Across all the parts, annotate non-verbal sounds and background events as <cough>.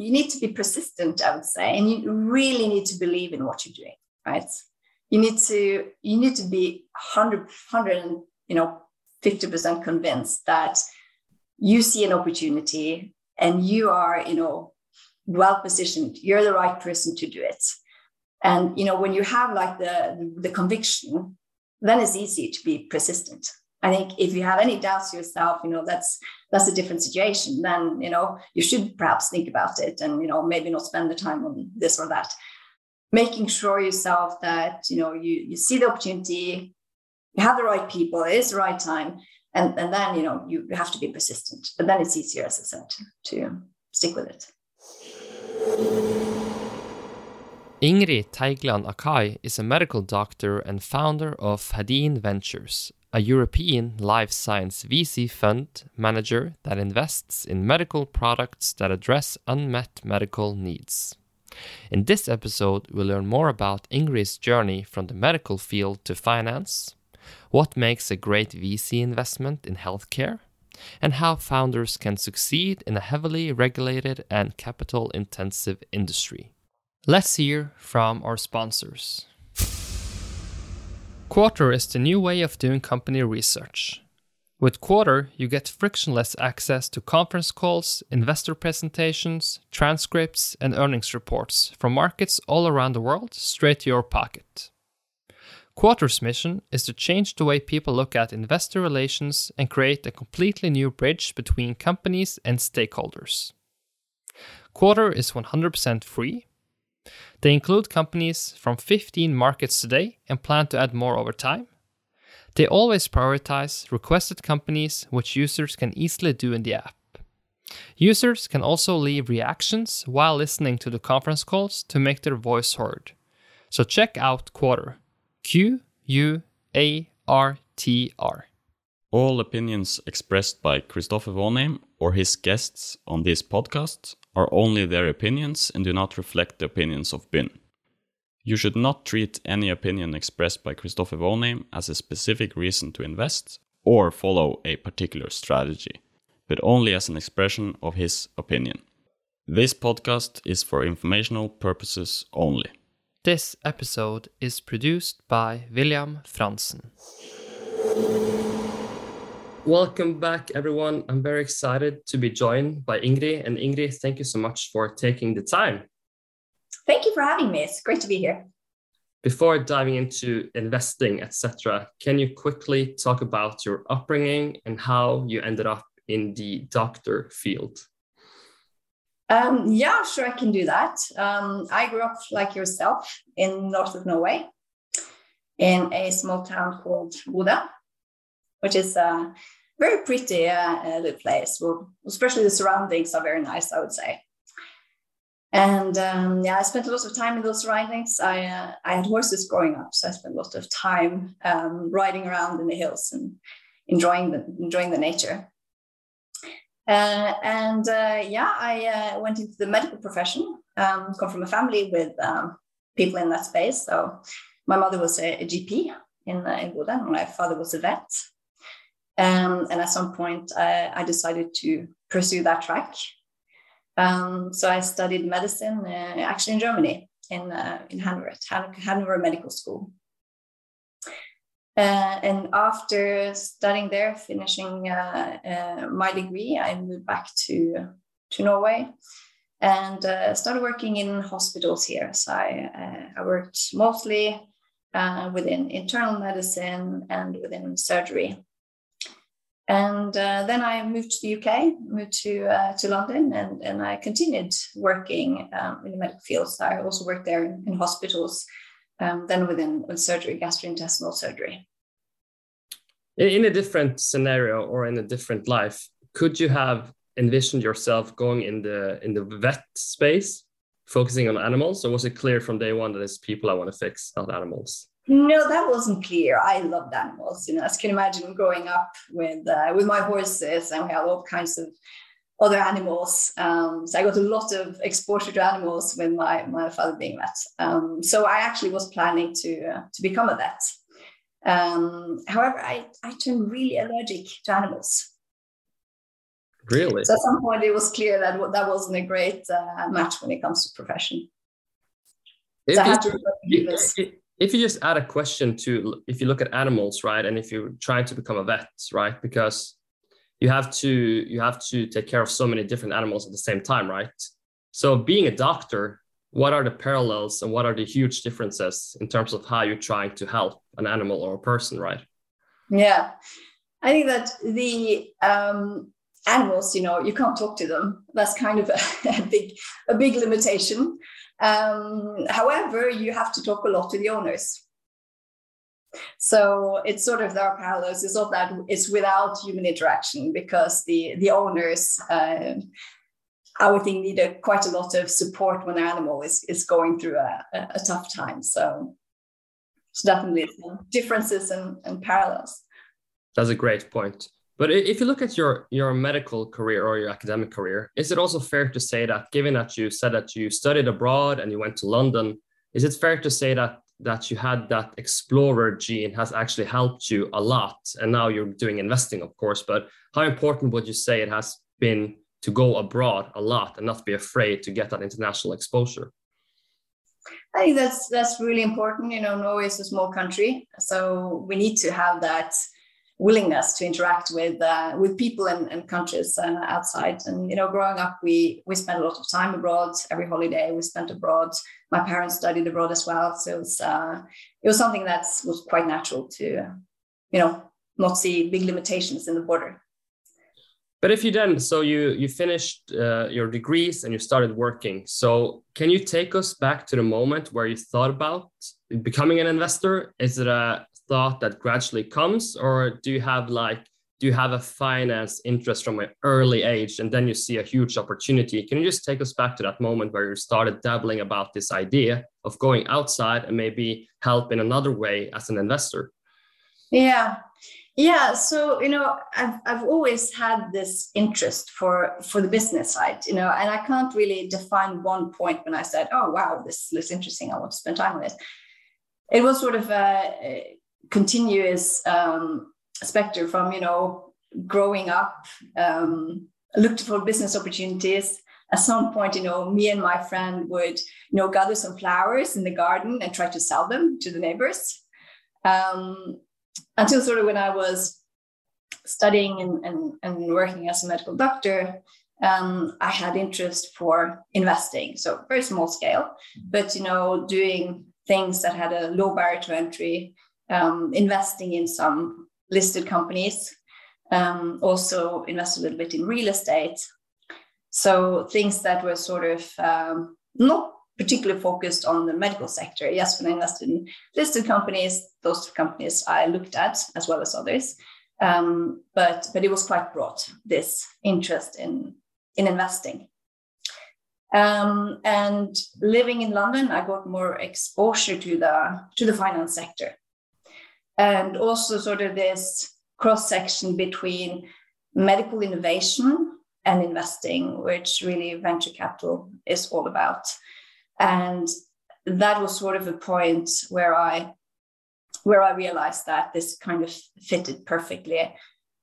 you need to be persistent, I would say, and you really need to believe in what you're doing, right? You need to you need to be 100, 100 you know, 50% convinced that you see an opportunity and you are, you know, well positioned. You're the right person to do it. And you know, when you have like the the conviction, then it's easy to be persistent. I think if you have any doubts yourself, you know, that's that's a different situation. Then, you know, you should perhaps think about it and, you know, maybe not spend the time on this or that. Making sure yourself that, you know, you you see the opportunity, you have the right people, it is the right time. And, and then, you know, you have to be persistent. But then it's easier, as I said, to stick with it. Ingrid Teigland Akay is a medical doctor and founder of Hadean Ventures, a European life science VC fund manager that invests in medical products that address unmet medical needs. In this episode, we'll learn more about Ingrid's journey from the medical field to finance, what makes a great VC investment in healthcare, and how founders can succeed in a heavily regulated and capital intensive industry. Let's hear from our sponsors. Quartr is the new way of doing company research. With Quartr, you get frictionless access to conference calls, investor presentations, transcripts, and earnings reports from markets all around the world straight to your pocket. Quartr's mission is to change the way people look at investor relations and create a completely new bridge between companies and stakeholders. Quartr is 100% free they include companies from 15 markets today and plan to add more over time. They always prioritize requested companies, which users can easily do in the app. Users can also leave reactions while listening to the conference calls to make their voice heard. So check out Quartr. Q U A R T R. All opinions expressed by Christopher Vonheim or his guests on this podcast are only their opinions and do not reflect the opinions of BIN. You should not treat any opinion expressed by Christopher Vonheim as a specific reason to invest or follow a particular strategy, but only as an expression of his opinion. This podcast is for informational purposes only. This episode is produced by William Franzen. Welcome back, everyone. I'm very excited to be joined by Ingrid. And Ingrid, thank you so much for taking the time. Thank you for having me. It's great to be here. Before diving into investing, etc., can you quickly talk about your upbringing and how you ended up in the doctor field? Um, yeah, sure, I can do that. Um, I grew up like yourself in north of Norway, in a small town called Bodø which is a very pretty uh, little place. Well, especially the surroundings are very nice, I would say. And um, yeah, I spent a lot of time in those surroundings. I uh, I had horses growing up, so I spent a lot of time um, riding around in the hills and enjoying the enjoying the nature. Uh, and uh, yeah, I uh, went into the medical profession. Um, come from a family with um, people in that space. So my mother was a, a GP in uh, in Bodø, and my father was a vet. Um, and at some point, I, I, decided to pursue that track. Um, so I studied medicine uh, actually in Germany, in, uh, in Hanover, Hanover Medical School. Uh, and after studying there, finishing uh, uh, my degree, I moved back to, to Norway and uh, started working in hospitals here. So I, I worked mostly within internal medicine and within surgery. And uh, then I moved to the UK, moved to uh, to London, and, and I continued working um, in the medical field. I also worked there in, in hospitals, um, then within with surgery, gastrointestinal surgery. In a different scenario or in a different life, could you have envisioned yourself going in the in the vet space, focusing on animals, or was it clear from day one that it's people I want to fix, not animals? No, that wasn't clear. I loved animals. You know, as you can imagine, growing up with uh, with my horses, and we had all kinds of other animals. Um, so I got a lot of exposure to animals with my my father being vet. Um, so I actually was planning to uh, to become a vet. Um, however, I I turned really allergic to animals. Really? So at some point, it was clear that that wasn't a great uh, match when it comes to profession. So you, if, if you just add a question to, if you look at animals, right, and if you're trying to become a vet, right, because you have to you have to take care of so many different animals at the same time, right? So being a doctor, what are the parallels and what are the huge differences in terms of how you're trying to help an animal or a person, right? Yeah, I think that the um, animals, you know, you can't talk to them. That's kind of a, <laughs> a big a big limitation. Um, however, you have to talk a lot to the owners. So it's sort of there are parallels. It's not that it's without human interaction because the the owners, uh, I would think, need a, quite a lot of support when their animal is is going through a, a, tough time. So, so definitely differences and, and parallels. That's a great point. But if you look at your your medical career or your academic career, is it also fair to say that, given that you said that you studied abroad and you went to London, is it fair to say that that you had that explorer gene has actually helped you a lot? And now you're doing investing, of course. But how important would you say it has been to go abroad a lot and not be afraid to get that international exposure? I think that's that's really important. You know, Norway is a small country, so we need to have that willingness to interact with uh, with people and, and countries uh, outside. And you know, growing up, we we spent a lot of time abroad. Every holiday we spent abroad. My parents studied abroad as well, so it was uh, it was something that was quite natural to, you know, not see big limitations in the border. But if you then, so you you finished uh, your degrees and you started working. So can you take us back to the moment where you thought about becoming an investor? Is it a thought that gradually comes or do you have like do you have a finance interest from an early age and then you see a huge opportunity? Can you just take us back to that moment where you started dabbling about this idea of going outside and maybe help in another way as an investor? Yeah. Yeah so you know i've, I've always had this interest for for the business side you know and i can't really define one point when i said oh wow this looks interesting. I want to spend time on it. It was sort of a, continuous um, specter from you know growing up um, looked for business opportunities. At some point you know me and my friend would you know gather some flowers in the garden and try to sell them to the neighbors. Um, until sort of when i was studying and, and, and working as a medical doctor um, i had interest for investing so very small scale but you know doing things that had a low barrier to entry um, investing in some listed companies, um, also invest a little bit in real estate. So things that were sort of um, not particularly focused on the medical sector. Yes, when I invested in listed companies, those companies I looked at as well as others. Um, but but it was quite broad this interest in in investing. Um, and living in London, I got more exposure to the to the finance sector and also sort of this cross section between medical innovation and investing, which really venture capital is all about. And that was sort of a point where I where I realized that this kind of fitted perfectly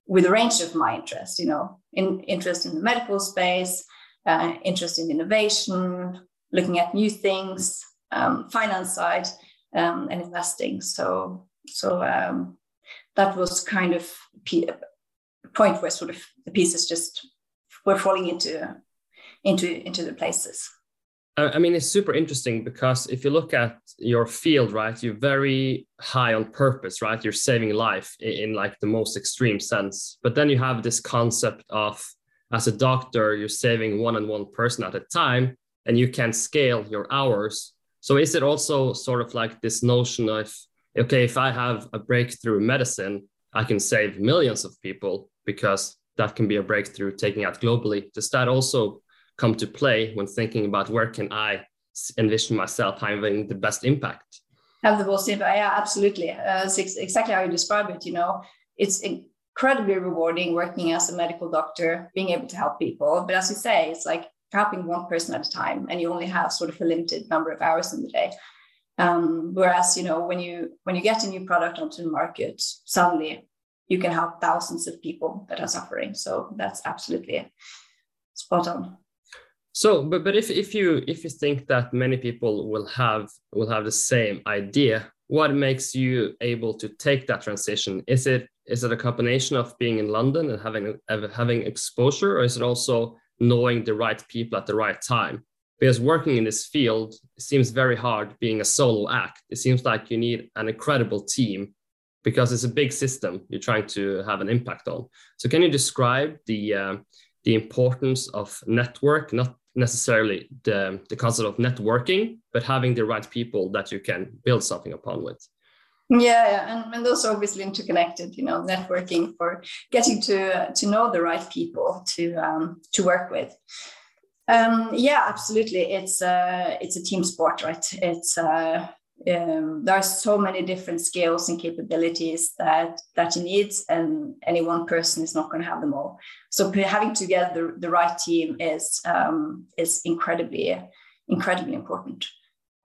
with a range of my interests, you know, in interest in the medical space, uh, interest in innovation, looking at new things, um, finance side, um, and investing. So so um, that was kind of a point where sort of the pieces just were falling into into into the places. I mean, it's super interesting because if you look at your field, right, you're very high on purpose, right? You're saving life in, in, like the most extreme sense. But then you have this concept of, as a doctor, you're saving one and one person at a time, and you can scale your hours. So is it also sort of like this notion of okay, if I have a breakthrough medicine, I can save millions of people because that can be a breakthrough taking out globally. Does that also come to play when thinking about where can I envision myself having the best impact? Have the most impact? Yeah, absolutely. Uh, it's exactly how you describe it. You know, it's incredibly rewarding working as a medical doctor, being able to help people. But as you say, it's like helping one person at a time, and you only have sort of a limited number of hours in the day. Um, whereas, you know, when you when you get a new product onto the market, suddenly you can help thousands of people that are suffering. So that's absolutely spot on. So, but but if if you if you think that many people will have will have the same idea, what makes you able to take that transition? Is it is it a combination of being in London and having having exposure, or is it also knowing the right people at the right time? Because working in this field seems very hard being a solo act. It seems like you need an incredible team because it's a big system you're trying to have an impact on. So, can you describe the uh, the importance of network, not necessarily the, the concept of networking, but having the right people that you can build something upon with. Yeah, yeah. And, and those are obviously interconnected, you know, networking for getting to to know the right people to um, to work with. Um, yeah, absolutely. It's a it's a team sport, right? It's uh, um, there are so many different skills and capabilities that that you need and any one person is not going to have them all so having together the, the right team is um, is incredibly incredibly important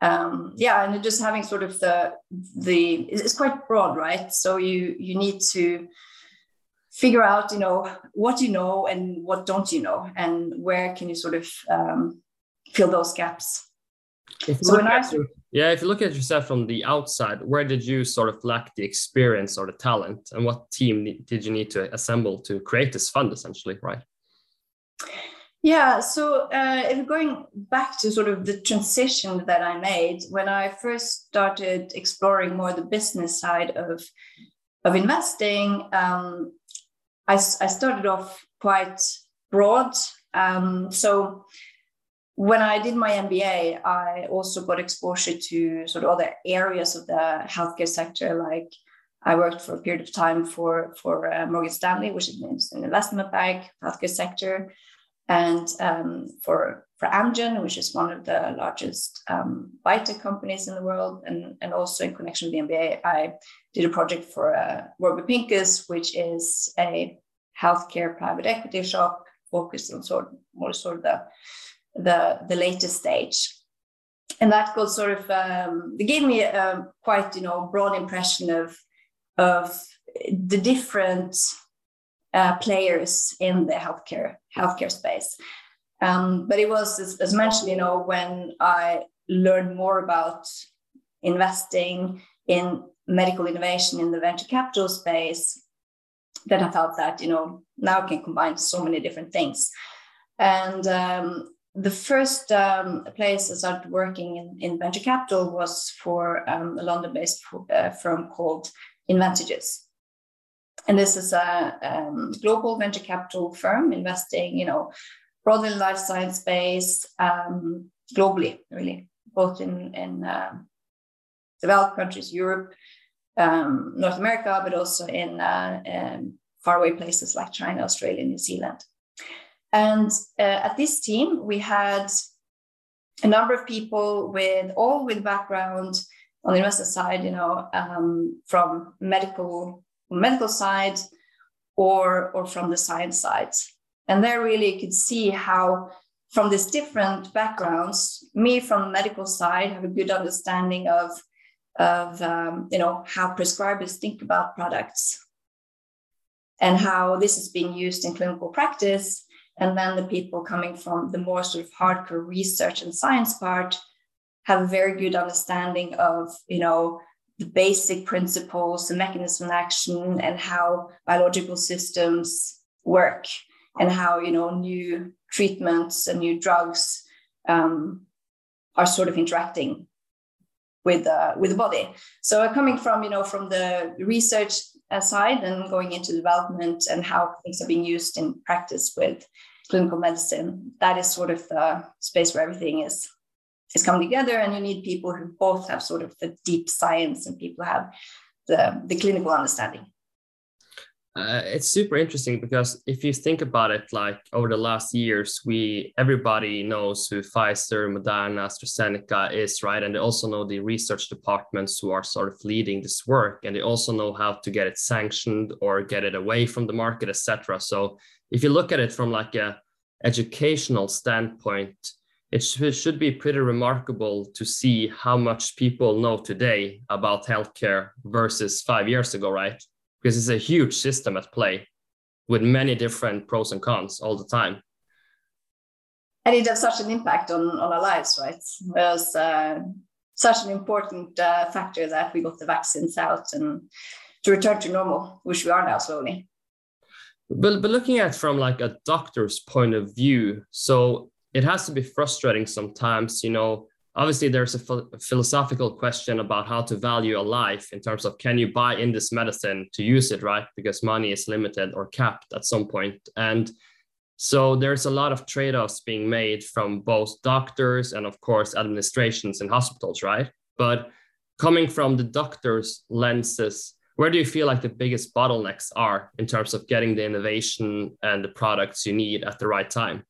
um, yeah and just having sort of the the it's quite broad right so you you need to figure out you know what you know and what don't you know and where can you sort of um, fill those gaps so when I yeah, if you look at yourself from the outside, where did you sort of lack the experience or the talent, and what team did you need to assemble to create this fund, essentially, right? Yeah, so uh, if going back to sort of the transition that I made when I first started exploring more the business side of of investing, um, I, I started off quite broad. Um, so when I did my MBA, I also got exposure to sort of other areas of the healthcare sector. Like I worked for a period of time for for uh, Morgan Stanley, which is an investment bank, healthcare sector, and um, for for Amgen, which is one of the largest um, biotech companies in the world, and and also in connection with the MBA, I did a project for uh, Warburg Pincus, which is a healthcare private equity shop focused on sort of more sort of the the the latest stage. And that got sort of um, it gave me a quite you know broad impression of of the different uh, players in the healthcare healthcare space um, but it was as, as mentioned you know when i learned more about investing in medical innovation in the venture capital space then i felt that you know now I can combine so many different things and um, the first um, place I started working in, in venture capital was for um, a London-based uh, firm called Inventages. And this is a um, global venture capital firm investing, you know, broadly in life science space, um, globally, really, both in, in uh, developed countries, Europe, um, North America, but also in uh, faraway places like China, Australia, New Zealand. And uh, at this team, we had a number of people with all with background on the investor side, you know, um, from medical medical side or or from the science side. And there really you could see how from these different backgrounds, me from the medical side have a good understanding of of um, you know how prescribers think about products and how this is being used in clinical practice. And then the people coming from the more sort of hardcore research and science part have a very good understanding of, you know, the basic principles, the mechanism of action, and how biological systems work, and how you know new treatments and new drugs um, are sort of interacting with uh, with the body. So coming from you know from the research side and going into development and how things are being used in practice with clinical medicine, that is sort of the space where everything is is coming together. And you need people who both have sort of the deep science and people have the, the clinical understanding. Uh, it's super interesting because if you think about it, like over the last years, we everybody knows who Pfizer, Moderna, AstraZeneca is, right? And they also know the research departments who are sort of leading this work, and they also know how to get it sanctioned or get it away from the market, etc. So if you look at it from like a educational standpoint, it should be pretty remarkable to see how much people know today about healthcare versus five years ago, right? Because it's a huge system at play with many different pros and cons all the time. And it has such an impact on, on our lives, right? It was uh, such an important uh, factor that we got the vaccines out and to return to normal, which we are now slowly. But, but looking at from like a doctor's point of view, so it has to be frustrating sometimes, you know, obviously there's a, ph- philosophical question about how to value a life in terms of can you buy in this medicine to use it right? Because money is limited or capped at some point. And so there's a lot of trade-offs being made from both doctors and of course administrations and hospitals right? But coming from the doctors lenses where do you feel like the biggest bottlenecks are in terms of getting the innovation and the products you need at the right time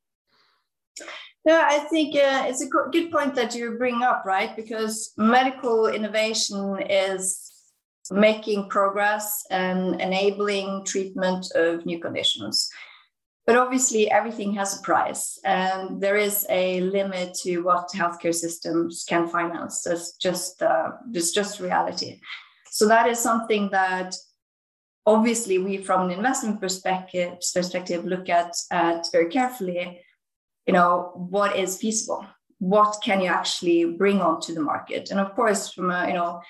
yeah, I think uh, it's a good point that you bring up, right? Because medical innovation is making progress and enabling treatment of new conditions. But obviously, everything has a price, and there is a limit to what healthcare systems can finance. That's just uh, it's just reality. So that is something that obviously we, from an investment perspective, perspective look at, at very carefully you know what is feasible? What can you actually bring onto the market? And of course from a you know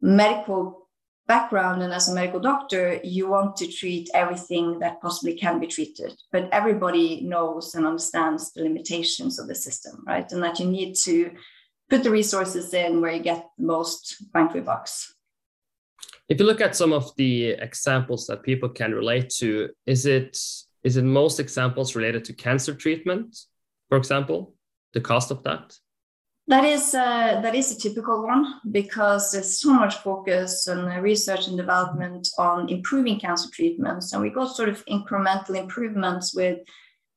medical background and as a medical doctor you want to treat everything that possibly can be treated. But everybody knows and understands the limitations of the system right? And that you need to put the resources in where you get the most bang for bucks. If you look at some of the examples that people can relate to is it is it most examples related to cancer treatment, for example, the cost of that? That is uh, that is a typical one because there's so much focus on research and development on improving cancer treatments, and we got sort of incremental improvements with,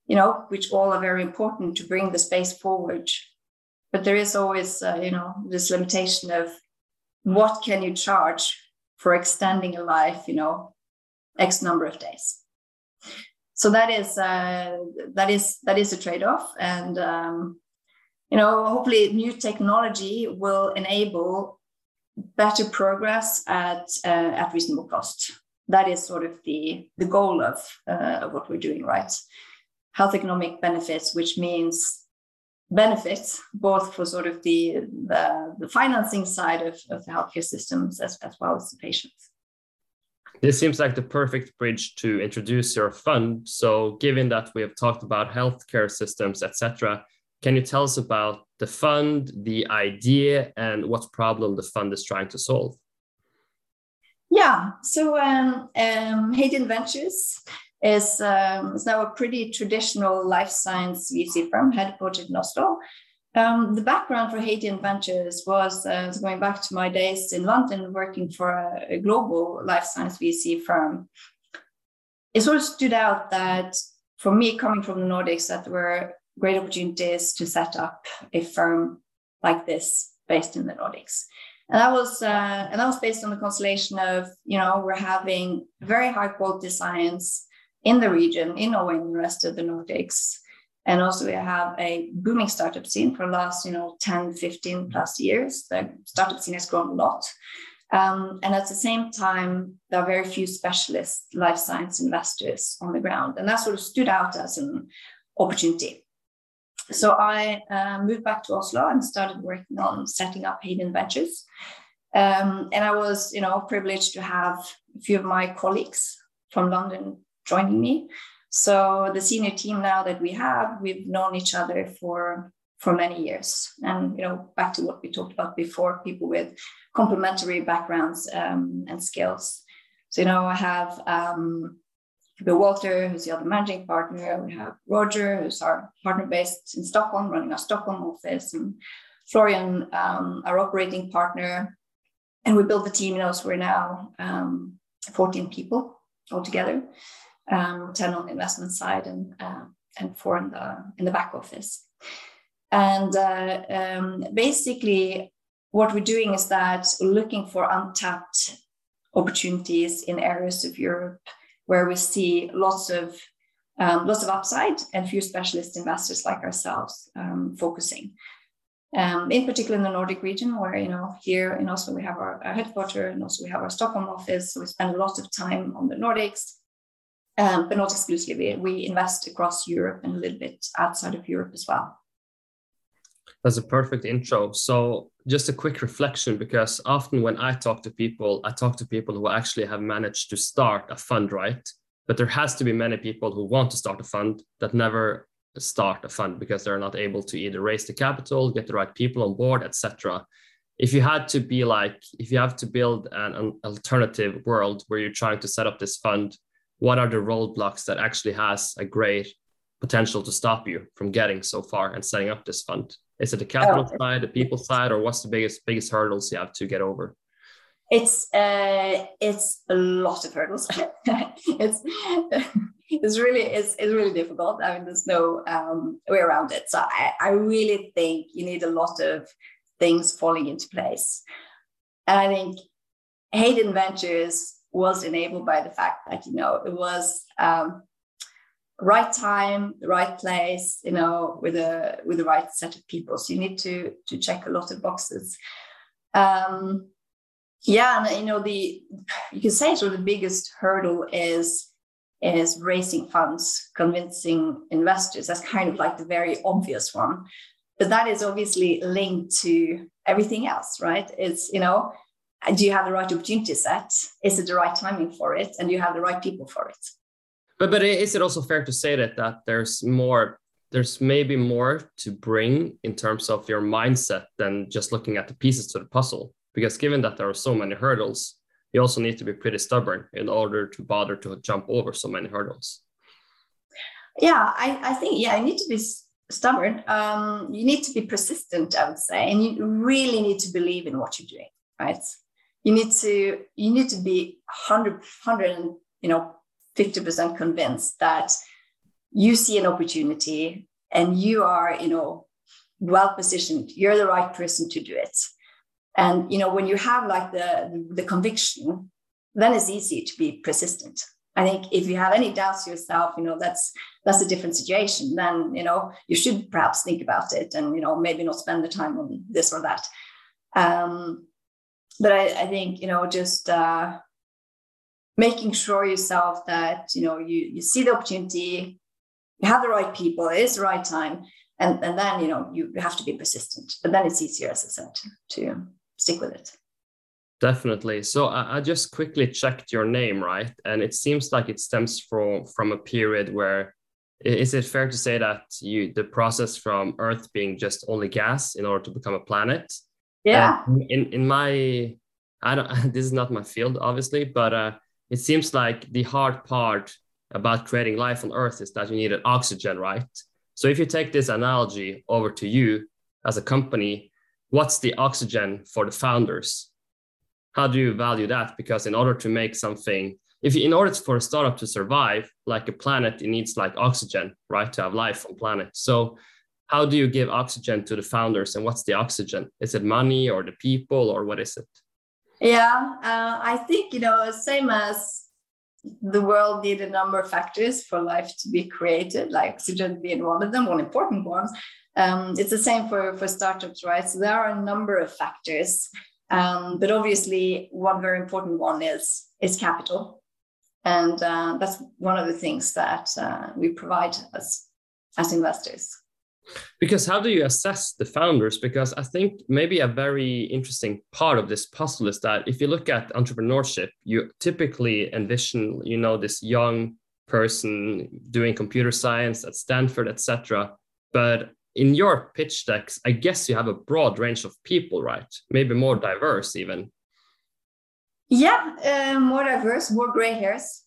you know, which all are very important to bring the space forward. But there is always, uh, you know, this limitation of what can you charge for extending a life, you know, X number of days so that is uh, that is that is a trade-off. And um, you know hopefully new technology will enable better progress at uh, at reasonable cost. That is sort of the the goal of, uh, of what we're doing right? Health economic benefits which means benefits both for sort of the the, the financing side of, of the healthcare systems as, as well as the patients this seems like the perfect bridge to introduce your fund. So, given that we have talked about healthcare systems, etc., can you tell us about the fund, the idea, and what problem the fund is trying to solve? Yeah, so um, um, Hadean Ventures is, um, is now a pretty traditional life science VC firm headquartered in Oslo. Um, the background for Hadean Ventures was uh, going back to my days in London working for a, a, global life science VC firm. It sort of stood out that for me, coming from the Nordics, that there were great opportunities to set up a firm like this based in the Nordics. And that was uh, and that was based on the constellation of you know we're having very high quality science in the region in Norway and the rest of the Nordics and also we have a booming startup scene for the last, you know, 10, 15 plus years. The startup scene has grown a lot. Um, and at the same time, there are very few specialist life science investors on the ground. And that sort of stood out as an opportunity. So I uh, moved back to Oslo and started working on setting up Hadean Ventures. Um, and I was, you know, privileged to have a few of my colleagues from London joining me. So the senior team now that we have, we've known each other for for many years. And you know, back to what we talked about before, people with complementary backgrounds um, and skills. So you know, I have um, Bill Walter, who's the other managing partner. We have Roger, who's our partner based in Stockholm, running our Stockholm office, and Florian, um, our operating partner. And we built the team. You know, so we're now um, 14 people altogether um, 10 on the investment side and, uh, and four in the, in the back office. And uh, um, basically, what we're doing is that looking for untapped opportunities in areas of Europe where we see lots of um, lots of upside and few specialist investors like ourselves um, focusing. Um, in particular in the Nordic region, where you know here in Oslo we have our, our headquarters and also we have our Stockholm office. So we spend a lot of time on the Nordics, um, but not exclusively. We invest across Europe and a little bit outside of Europe as well. That's a perfect intro. So, just a quick reflection because often when I talk to people, I talk to people who actually have managed to start a fund, right? But there has to be many people who want to start a fund that never start a fund because they're not able to either raise the capital, get the right people on board, etc. If you had to be like, if you have to build an, an alternative world where you're trying to set up this fund, what are the roadblocks that actually has a great potential to stop you from getting so far and setting up this fund? Is it the capital oh, side, the people side, or what's the biggest biggest hurdles you have to get over? It's uh, it's a lot of hurdles. <laughs> it's <laughs> it's really it's, it's really difficult. I mean, there's no um, way around it. So I, I really think you need a lot of things falling into place. And I think Hadean Ventures was enabled by the fact that you know it was um, right time, the right place, you know, with a with the right set of people. So you need to to check a lot of boxes. Um, yeah, and you know the you can say sort of the biggest hurdle is is raising funds, convincing investors. That's kind of like the very obvious one, but that is obviously linked to everything else, right? It's you know, do you have the right opportunity set? Is it the right timing for it? And do you have the right people for it? But but is it also fair to say that that there's more there's maybe more to bring in terms of your mindset than just looking at the pieces to the puzzle? Because given that there are so many hurdles, you also need to be pretty stubborn in order to bother to jump over so many hurdles. Yeah, I, I think yeah, you need to be stubborn. Um, you need to be persistent, I would say, and you really need to believe in what you're doing, right? You need to you need to be 100, 100 you know 50% convinced that you see an opportunity and you are, you know, well positioned. You're the right person to do it. And you know, when you have like the the conviction, then it's easy to be persistent. I think if you have any doubts yourself, you know, that's that's a different situation. Then you know you should perhaps think about it, and you know maybe not spend the time on this or that. Um, but I, I think you know just uh, making sure yourself that you know you you see the opportunity you have the right people it is the right time and and then you know you have to be persistent. But then it's easier as i said to stick with it. Definitely. So I, I just quickly checked your name right? And it seems like it stems from from a period where is it fair to say that you the process from earth being just only gas in order to become a planet yeah in in my i don't <laughs> this is not my field obviously but uh it seems like the hard part about creating life on Earth is that you needed oxygen, right? So if you take this analogy over to you as a company, what's the oxygen for the founders? How do you value that? Because in order to make something, if you, in order for a startup to survive, like a planet, it needs like oxygen, right, to have life on planet. So how do you give oxygen to the founders, and what's the oxygen? Is it money or the people, or what is it? Yeah, uh, I think, you know, same as the world need a number of factors for life to be created, like oxygen being one of them, one important one. Um, it's the same for, for startups, right? So there are a number of factors. Um, but obviously, one very important one is, is capital. And uh, that's one of the things that uh, we provide as, as investors. Because how do you assess the founders? Because I think maybe a very interesting part of this puzzle is that if you look at entrepreneurship, you typically envision, you know, this young person doing computer science at Stanford, etc. But in your pitch decks, I guess you have a broad range of people, right? Maybe more diverse even. Yeah, uh, more diverse, more gray hairs,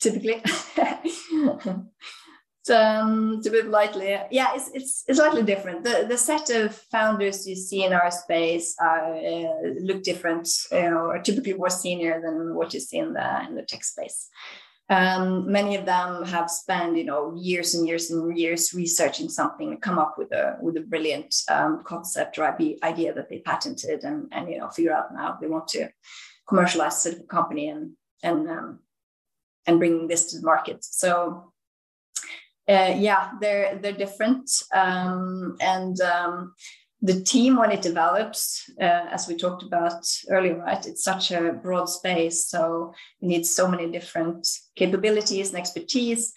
typically. <laughs> um, to put lightly, yeah, it's, it's, it's slightly different. The, the set of founders you see in our space are, uh, look different, you know, are typically more senior than what you see in the, in the tech space. Um, many of them have spent, you know, years and years and years researching something come up with a with a brilliant um, concept or idea that they patented and and you know figure out now they want to commercialize sort of a company and and um, and bring this to the market. So uh, yeah, they're they're different, um, and um, the team when it develops, uh, as we talked about earlier, right? It's such a broad space, so you need so many different capabilities and expertise.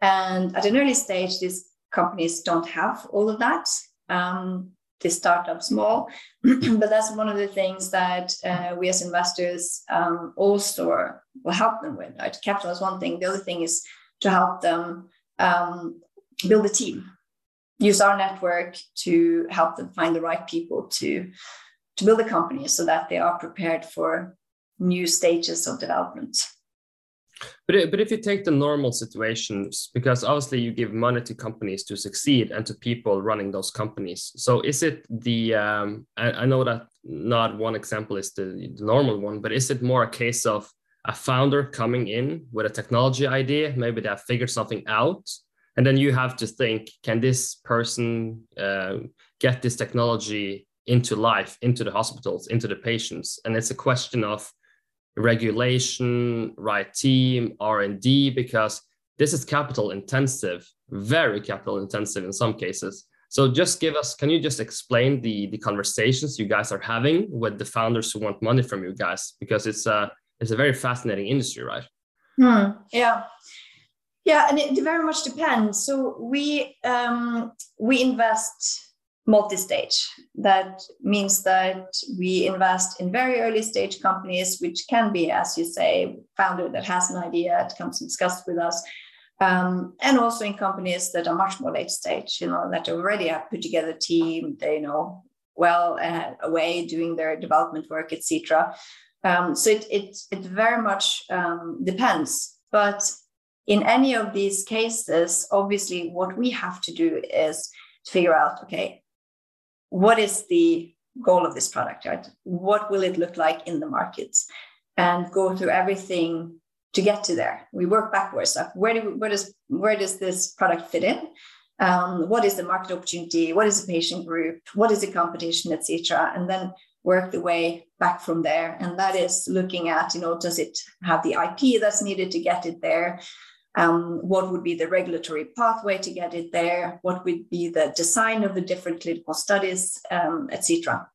And at an early stage, these companies don't have all of that. Um, they start up small, <clears throat> but that's one of the things that uh, we as investors um, also will help them with. Right? Capital is one thing. The other thing is to help them um, build a team use our network to help them find the right people to to build a company so that they are prepared for new stages of development. But, but if you take the normal situations because obviously you give money to companies to succeed and to people running those companies. So is it the um, I, I, know that not one example is the, the normal one but is it more a case of a founder coming in with a technology idea maybe they have figured something out and then you have to think can this person uh, get this technology into life into the hospitals into the patients? And it's a question of regulation right team r&d because this is capital intensive very capital intensive in some cases. So just give us can you just explain the the conversations you guys are having with the founders who want money from you guys? Because it's a it's a very fascinating industry right hmm. yeah yeah, and it very much depends. So we um, we invest multi-stage. That means that we invest in very early stage companies, which can be, as you say, founder that has an idea, it comes and discuss with us. Um, and also in companies that are much more late stage, you know, that already have put together a team, they know well uh, away doing their development work, etc. Um, so it, it, it very much um, depends. But in any of these cases, obviously, what we have to do is to figure out okay, what is the goal of this product, right? What will it look like in the markets? And go through everything to get to there. We work backwards. Where, do we, where, does, where does this product fit in? Um, what is the market opportunity? What is the patient group? What is the competition, etc. And then work the way back from there. And that is looking at, you know, does it have the IP that's needed to get it there? um, what would be the regulatory pathway to get it there, what would be the design of the different clinical studies, um, etc.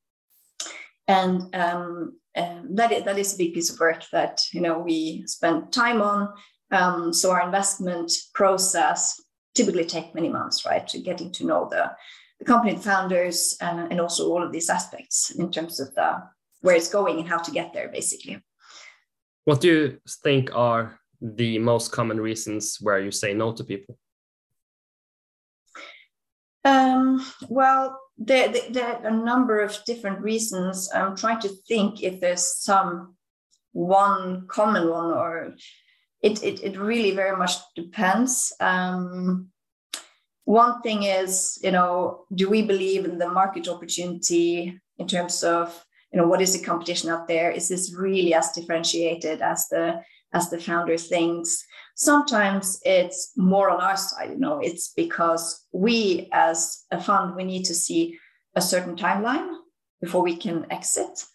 And um, that, is, that is a big piece of work that you know we spend time on. Um, so our investment process typically take many months, right, to getting to know the, the company founders uh, and also all of these aspects in terms of the where it's going and how to get there, basically. What do you think are the most common reasons where you say no to people? Um, well, there, there, there, are a number of different reasons. I'm trying to think if there's some one common one or it, it, it really very much depends. Um, one thing is, you know, do we believe in the market opportunity in terms of, you know, what is the competition out there? Is this really as differentiated as the as the founder thinks. Sometimes it's more on our side, you know, it's because we as a fund, we need to see a certain timeline before we can exit.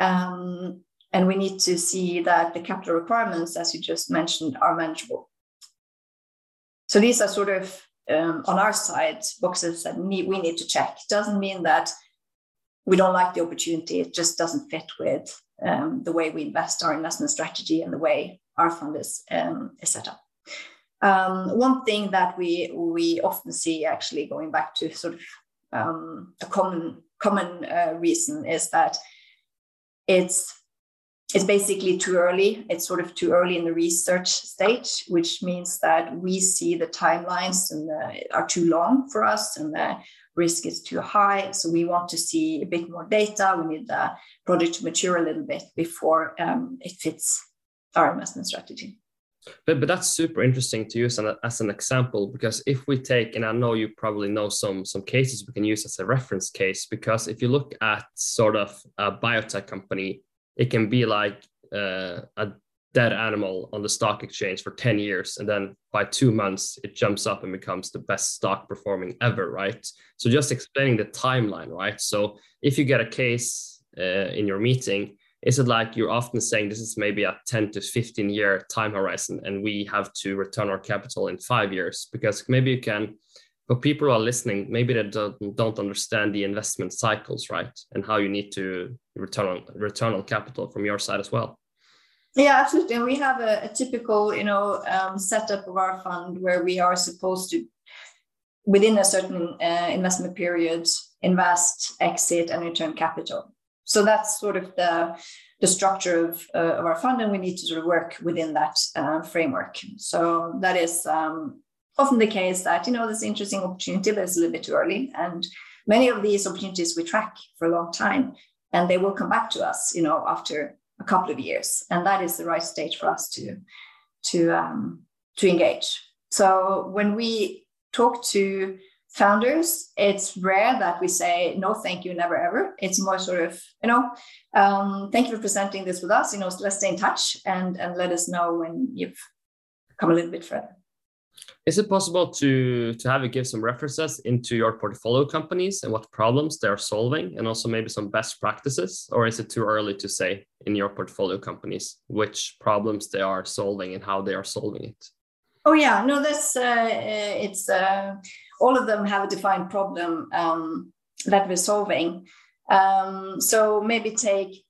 Um, and we need to see that the capital requirements, as you just mentioned, are manageable. So these are sort of um, on our side boxes that we need to check. Doesn't mean that we don't like the opportunity. It just doesn't fit with um, the way we invest our investment strategy and the way our fund is, um, is set up. Um, one thing that we we often see, actually going back to sort of um, a common common uh, reason, is that it's it's basically too early. It's sort of too early in the research stage, which means that we see the timelines and the, are too long for us, and the risk is too high. So we want to see a bit more data. We need the project to mature a little bit before um, it fits our investment strategy. But, but that's super interesting to use as an example because if we take and I know you probably know some some cases we can use as a reference case because if you look at sort of a biotech company, it can be like uh, a dead animal on the stock exchange for 10 years and then by two months it jumps up and becomes the best stock performing ever right so just explaining the timeline right so if you get a case uh, in your meeting is it like you're often saying this is maybe a 10 to 15 year time horizon and we have to return our capital in five years because maybe you can for people are listening, maybe they don't, don't understand the investment cycles, right? And how you need to return on return on capital from your side as well. Yeah, absolutely. And we have a, a typical, you know, um, setup of our fund where we are supposed to, within a certain uh, investment period, invest, exit, and return capital. So that's sort of the the structure of, uh, of our fund, and we need to sort of work within that uh, framework. So that is um, often the case that you know this interesting opportunity, but it's a little bit too early, and many of these opportunities we track for a long time, and they will come back to us, you know, after a couple of years, and that is the right stage for us to to um, to engage. So when we talk to founders, it's rare that we say no, thank you, never ever. It's more sort of you know, um, thank you for presenting this with us. You know, let's stay in touch and and let us know when you've come a little bit further. Is it possible to to have you give some references into your portfolio companies and what problems they are solving, and also maybe some best practices, or is it too early to say in your portfolio companies which problems they are solving and how they are solving it? Oh yeah, no, that's uh, it's uh, all of them have a defined problem um, that we're solving. Um, so maybe take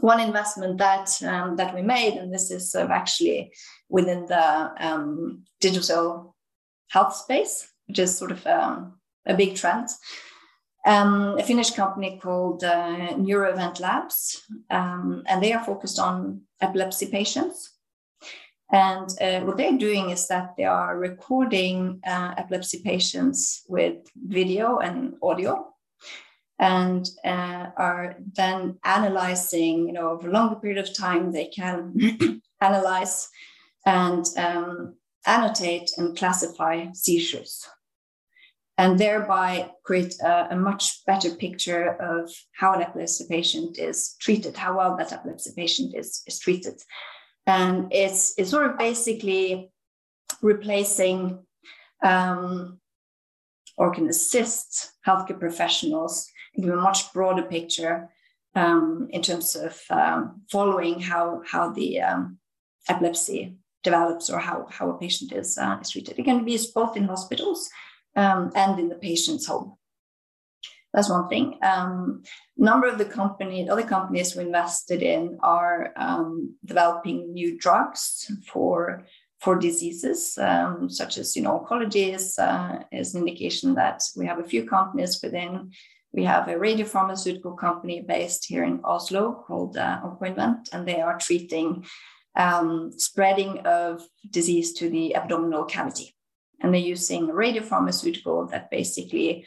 one investment that um, that we made, and this is uh, actually within the um, digital health space, which is sort of um, a big trend. Um, a Finnish company called uh, Neuroevent Labs, um, and they are focused on epilepsy patients. And uh, what they're doing is that they are recording uh, epilepsy patients with video and audio and uh, are then analyzing, you know, over a longer period of time, they can <clears throat> analyze and um, annotate and classify seizures and thereby create a, a, much better picture of how an epilepsy patient is treated, how well that epilepsy patient is, is treated. And it's, it's sort of basically replacing um, or can assist healthcare professionals give a much broader picture um, in terms of um, following how how the um, epilepsy develops or how, how a patient is, uh, is treated. It can be used both in hospitals um, and in the patient's home. That's one thing. Um, number of the company, other companies we invested in are um, developing new drugs for for diseases um, such as you know oncology is, uh, is an indication that we have a few companies within we have a radiopharmaceutical company based here in Oslo called uh, and they are treating um, spreading of disease to the abdominal cavity. And they're using a radiopharmaceutical that basically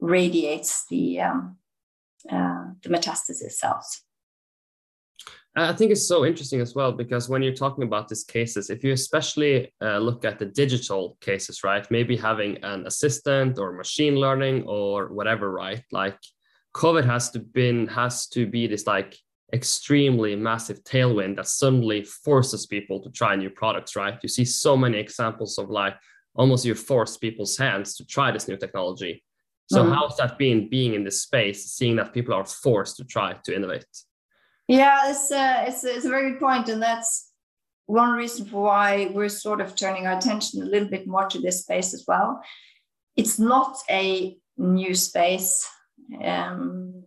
radiates the, um, uh, the metastasis cells. I think it's so interesting as well because when you're talking about these cases, if you especially uh, look at the digital cases, right? Maybe having an assistant or machine learning or whatever, right? Like COVID has to been has to be this like extremely massive tailwind that suddenly forces people to try new products, right? You see so many examples of like almost you force people's hands to try this new technology. So mm. how's that been being in this space, seeing that people are forced to try to innovate? Yeah, it's a, uh, it's a, it's a very good point, and that's one reason for why we're sort of turning our attention a little bit more to this space as well. It's not a new space. Um,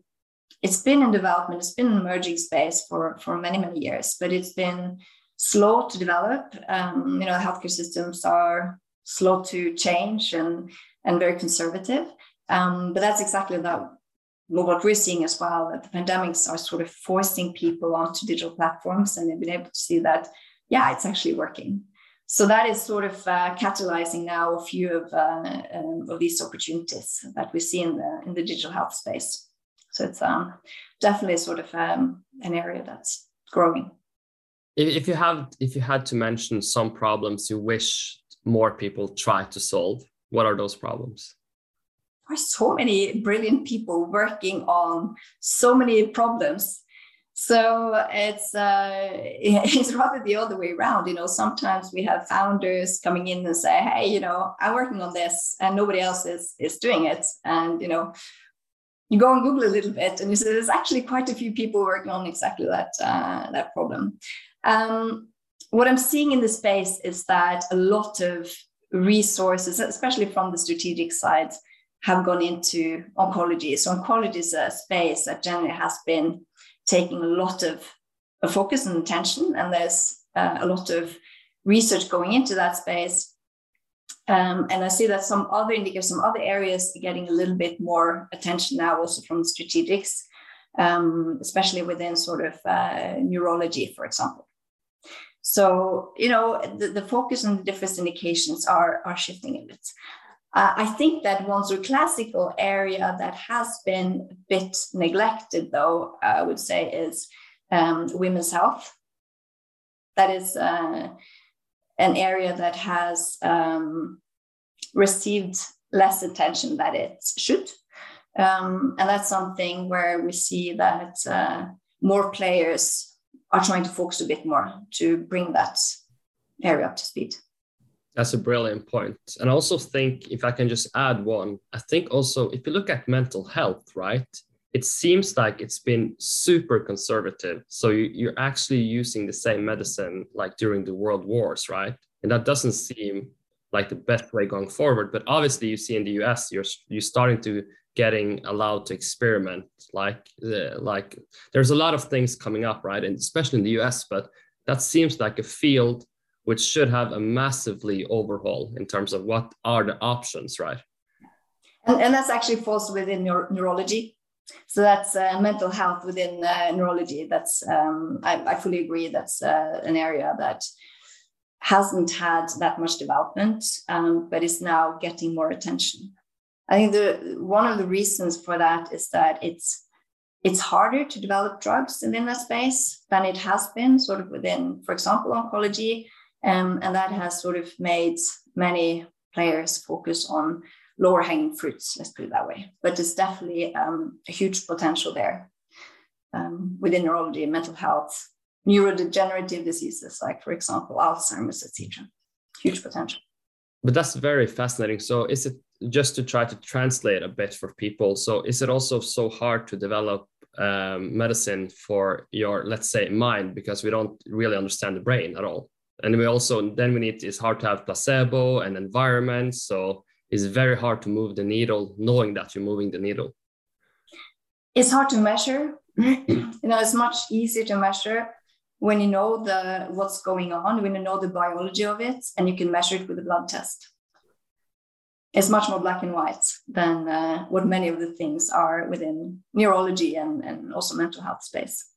it's been in development. It's been an emerging space for for many many years, but it's been slow to develop. Um, you know, healthcare systems are slow to change and and very conservative. Um, but that's exactly that what we're seeing as well that the pandemics are sort of forcing people onto digital platforms and they've been able to see that yeah it's actually working. So that is sort of uh, catalyzing now a few of, uh, um, of these opportunities that we see in the in the digital health space. So it's um, definitely sort of um, an area that's growing. If you have if you had to mention some problems you wish more people try to solve what are those problems are so many brilliant people working on so many problems. So it's uh, <laughs> it's rather the other way around you know. Sometimes we have founders coming in and say hey you know i'm working on this and nobody else is is doing it. And you know you go and google a little bit and you see there's actually quite a few people working on exactly that uh, that problem. Um, what i'm seeing in the space is that a lot of resources, especially from the strategic side, have gone into oncology. So oncology is a space that generally has been taking a lot of, focus and attention, and there's uh, a lot of research going into that space. Um, and I see that some other indicators, some other areas are getting a little bit more attention now, also from strategics, um, especially within sort of uh, neurology, for example. So, you know, the, the focus on the different indications are, are shifting a bit. Uh, I think that of classical area that has been a bit neglected, though, I would say, is um, women's health. That is uh, an area that has um, received less attention than it should. Um, and that's something where we see that uh, more players are trying to focus a bit more to bring that area up to speed. That's a brilliant point. And I also think, if I can just add one, I think also if you look at mental health, right, it seems like it's been super conservative. So you, are actually using the same medicine like during the world wars, right? And that doesn't seem like the best way going forward. But obviously, you see in the US, you're you're starting to getting allowed to experiment like uh, like there's a lot of things coming up right and especially in the us but that seems like a field which should have a massively overhaul in terms of what are the options right? And, and that's actually falls within neuro- neurology. So that's uh, mental health within uh, neurology. That's um, I, I, fully agree that's uh, an area that hasn't had that much development um, but is now getting more attention. I think the one of the reasons for that is that it's it's harder to develop drugs within that space than it has been sort of within, for example, oncology. Um, and that has sort of made many players focus on lower hanging fruits, let's put it that way. But there's definitely um, a huge potential there um, within neurology, mental health, neurodegenerative diseases, like, for example, Alzheimer's, etc. Huge potential. But that's very fascinating. So, is it just to try to translate a bit for people so is it also so hard to develop um, medicine for your let's say mind because we don't really understand the brain at all and we also then we need it's hard to have placebo and environment so it's very hard to move the needle knowing that you're moving the needle it's hard to measure <clears throat> you know it's much easier to measure when you know the what's going on when you know the biology of it and you can measure it with a blood test it's much more black and white than uh, what many of the things are within neurology and, and also mental health space.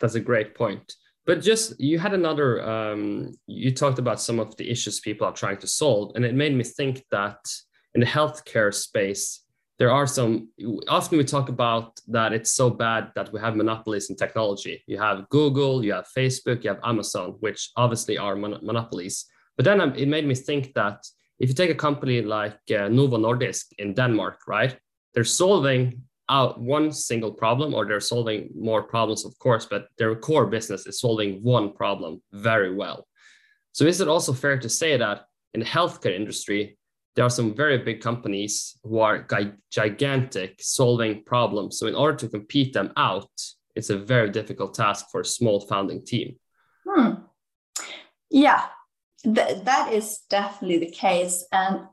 That's a great point. But just you had another, um, you talked about some of the issues people are trying to solve. And it made me think that in the healthcare space, there are some, often we talk about that it's so bad that we have monopolies in technology. You have Google, you have Facebook, you have Amazon, which obviously are mon- monopolies. But then um, it made me think that if you take a company like uh, Novo Nordisk in Denmark, right? They're solving out one single problem, or they're solving more problems, of course, but their core business is solving one problem very well. So, is it also fair to say that in the healthcare industry, there are some very big companies who are gigantic solving problems. So, in order to compete them out, it's a very difficult task for a small founding team. Hmm. Yeah, th- that is definitely the case. And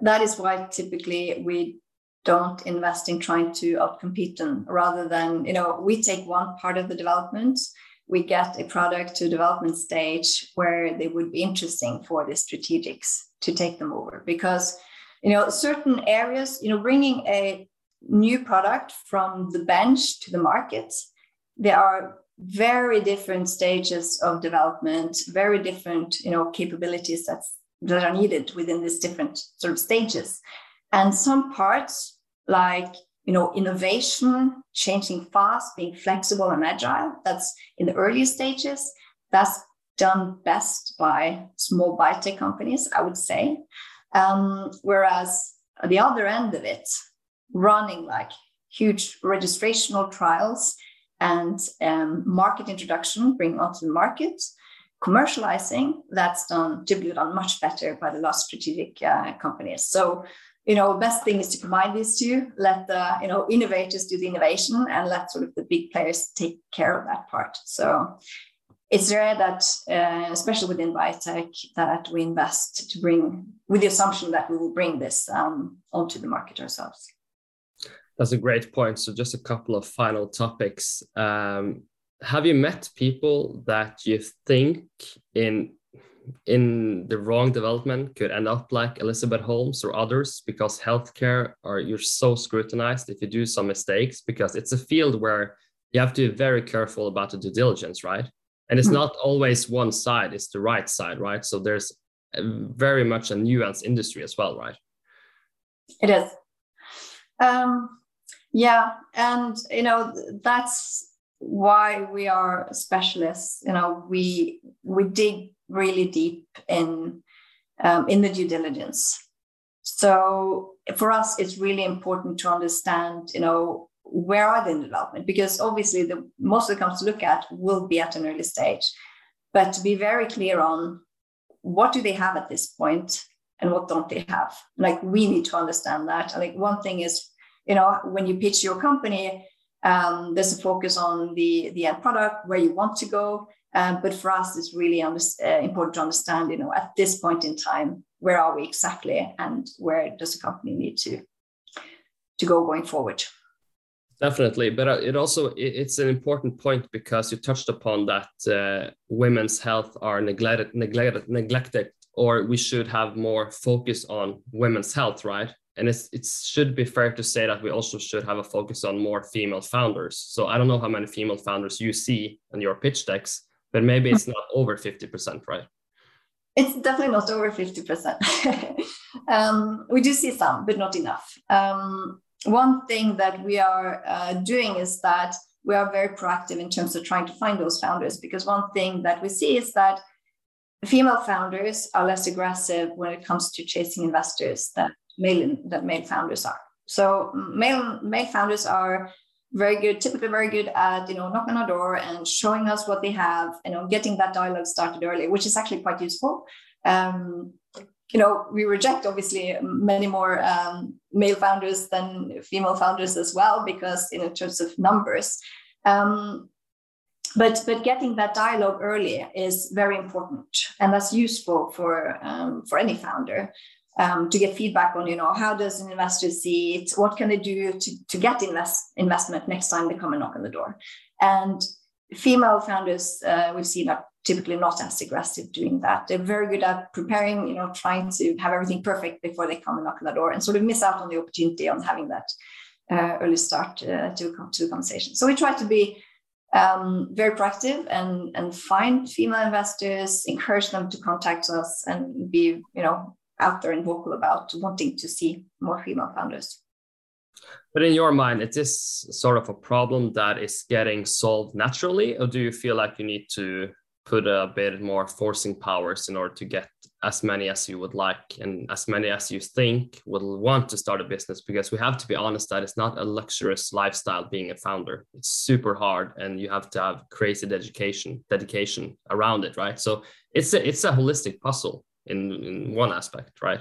that is why typically we don't invest in trying to outcompete them rather than, you know, we take one part of the development, we get a product to development stage where they would be interesting for the strategics to take them over because, you know, certain areas, you know, bringing a new product from the bench to the market, there are very different stages of development, very different, you know, capabilities that's, that are needed within these different sort of stages. And some parts, like you know, innovation, changing fast, being flexible and agile, that's in the early stages. That's done best by small biotech companies, I would say. Um, whereas the other end of it, running like huge registrational trials and um, market introduction, bring onto the market. Commercializing, that's done typically done much better by the large strategic uh, companies. So, you know, best thing is to combine these two, let the, you know, innovators do the innovation and let sort of the big players take care of that part. So it's rare that, uh, especially within biotech, that we invest to bring with the assumption that we will bring this um, onto the market ourselves. That's a great point. So, just a couple of final topics. Um, have you met people that you think in in the wrong development could end up like Elizabeth Holmes or others because healthcare are you're so scrutinized if you do some mistakes because it's a field where you have to be very careful about the due diligence, right? And it's mm. not always one side; it's the right side, right? So there's very much a nuanced industry as well, right? It is. Um, yeah, and you know that's why we are specialists. You know, we we dig really deep in um, in the due diligence. So for us, it's really important to understand. You know, where are they in development? Because obviously, the most of the companies to look at will be at an early stage, but to be very clear on what do they have at this point and what don't they have. Like we need to understand that. Think one thing is you know when you pitch your company um, there's a focus on the the end product where you want to go. Um, but for us it's really under, uh, important to understand you know at this point in time where are we exactly and where does the company need to to go going forward? Definitely. But uh, it also it's an important point because you touched upon that uh, women's health are neglected neglected neglected or we should have more focus on women's health right and it's it should be fair to say that we also should have a focus on more female founders. So I don't know how many female founders you see in your pitch decks, but maybe it's not over 50%, right? It's definitely not over 50%. <laughs> um, we do see some, but not enough. Um, one thing that we are uh, doing is that we are very proactive in terms of trying to find those founders because one thing that we see is that female founders are less aggressive when it comes to chasing investors than male that male founders are. So male male founders are very good, typically very good at you know knocking on our door and showing us what they have, you know, getting that dialogue started early, which is actually quite useful. Um, you know, we reject obviously many more um, male founders than female founders as well, because in terms of numbers. Um, but but getting that dialogue early is very important, and that's useful for um, for any founder um, to get feedback on, you know, how does an investor see it? What can they do to, to get invest, investment next time they come and knock on the door? And female founders, uh, we've seen are typically not as aggressive doing that. They're very good at preparing, you know, trying to have everything perfect before they come and knock on the door and sort of miss out on the opportunity on having that uh, early start uh, to, to the conversation. So we try to be um, very proactive and, and find female investors, encourage them to contact us and be, you know, out there and vocal about wanting to see more female founders. But in your mind, is this sort of a problem that is getting solved naturally, or do you feel like you need to put a bit more forcing powers in order to get as many as you would like and as many as you think will want to start a business? Because we have to be honest that it's not a luxurious lifestyle being a founder. It's super hard, and you have to have crazy dedication dedication around it, right? So it's a it's a holistic puzzle in, in one aspect, right?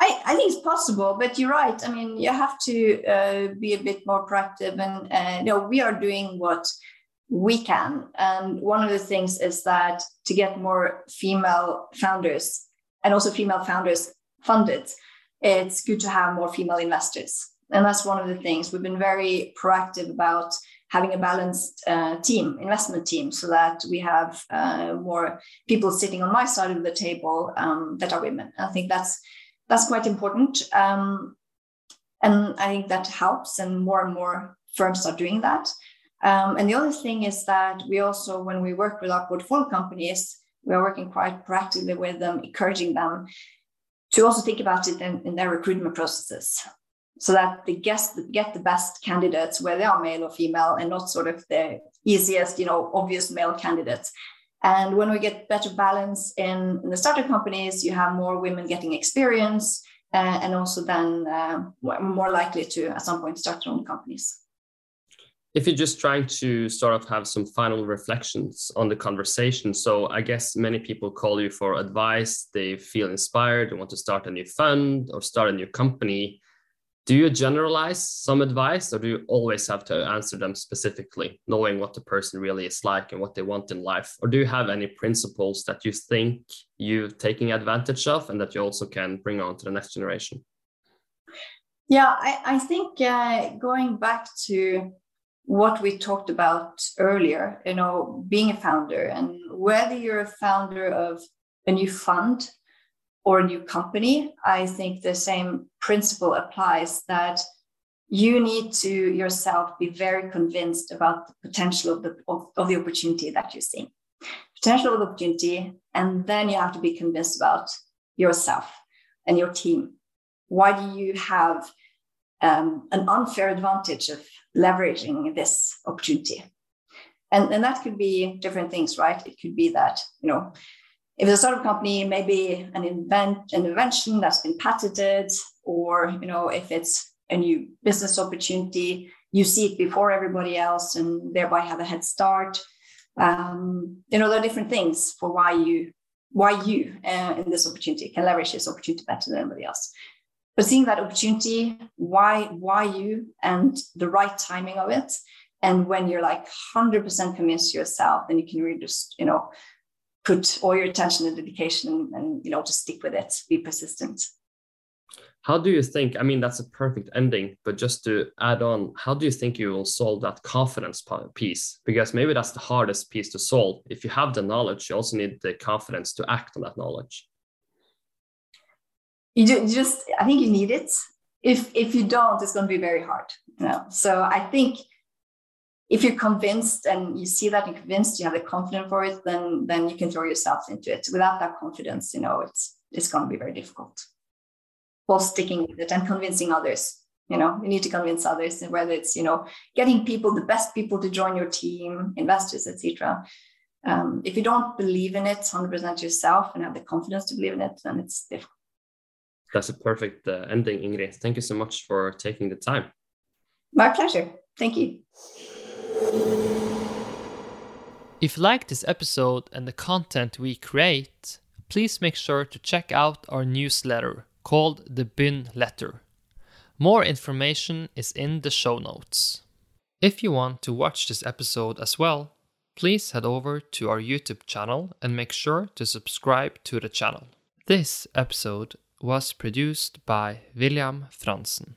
I, I think it's possible, but you're right. I mean, you have to uh, be a bit more proactive, and uh, you know, we are doing what we can. And one of the things is that to get more female founders and also female founders funded, it's good to have more female investors. And that's one of the things we've been very proactive about having a balanced uh, team, investment team, so that we have uh, more people sitting on my side of the table um, that are women. I think that's that's quite important, um, and I think that helps, and more and more firms are doing that. Um, and the other thing is that we also, when we work with our portfolio companies, we are working quite proactively with them, encouraging them to also think about it in, in their recruitment processes so that they the, get the best candidates where they are male or female and not sort of the easiest, you know, obvious male candidates. And when we get better balance in, in the startup companies, you have more women getting experience uh, and also then uh, more likely to at some point start their own companies. If you're just trying to sort of have some final reflections on the conversation, so I guess many people call you for advice, they feel inspired, they want to start a new fund or start a new company do you generalize some advice or do you always have to answer them specifically knowing what the person really is like and what they want in life? Or do you have any principles that you think you're taking advantage of and that you also can bring on to the next generation? Yeah i, I think uh, going back to what we talked about earlier you know being a founder and whether you're a founder of a new fund or a new company, I think the same principle applies that you need to yourself be very convinced about the potential of the, of, of the opportunity that you see. Potential of the opportunity, and then you have to be convinced about yourself and your team. Why do you have um, an unfair advantage of leveraging this opportunity? And, and that could be different things, right? It could be that, you know, if it's a startup company, maybe an invent an invention that's been patented, or you know, if it's a new business opportunity, you see it before everybody else and thereby have a head start. Um, you know, there are different things for why you why you uh, in this opportunity can leverage this opportunity better than anybody else. But seeing that opportunity, why why you and the right timing of it, and when you're like 100% convinced yourself, then you can really just you know put all your attention and dedication and, you know just stick with it be persistent. How do you think i mean that's a perfect ending but just to add on how do you think you will solve that confidence piece? Because maybe that's the hardest piece to solve. If you have the knowledge you also need the confidence to act on that knowledge. You just i think you need it. If if you don't it's going to be very hard you know? So i think if you're convinced and you see that you're convinced you have the confidence for it then then you can throw yourself into it. Without that confidence you know it's it's going to be very difficult. While sticking with it and convincing others you know you need to convince others and whether it's you know getting people the best people to join your team investors etc um, if you don't believe in it 100% yourself and have the confidence to believe in it then it's difficult. That's a perfect uh, ending ingrid. Thank you so much for taking the time. My pleasure. Thank you if you like this episode and the content we create, please make sure to check out our newsletter called the Bin Letter. More information is in the show notes. If you want to watch this episode as well, please head over to our YouTube channel and make sure to subscribe to the channel. This episode was produced by William Franzen.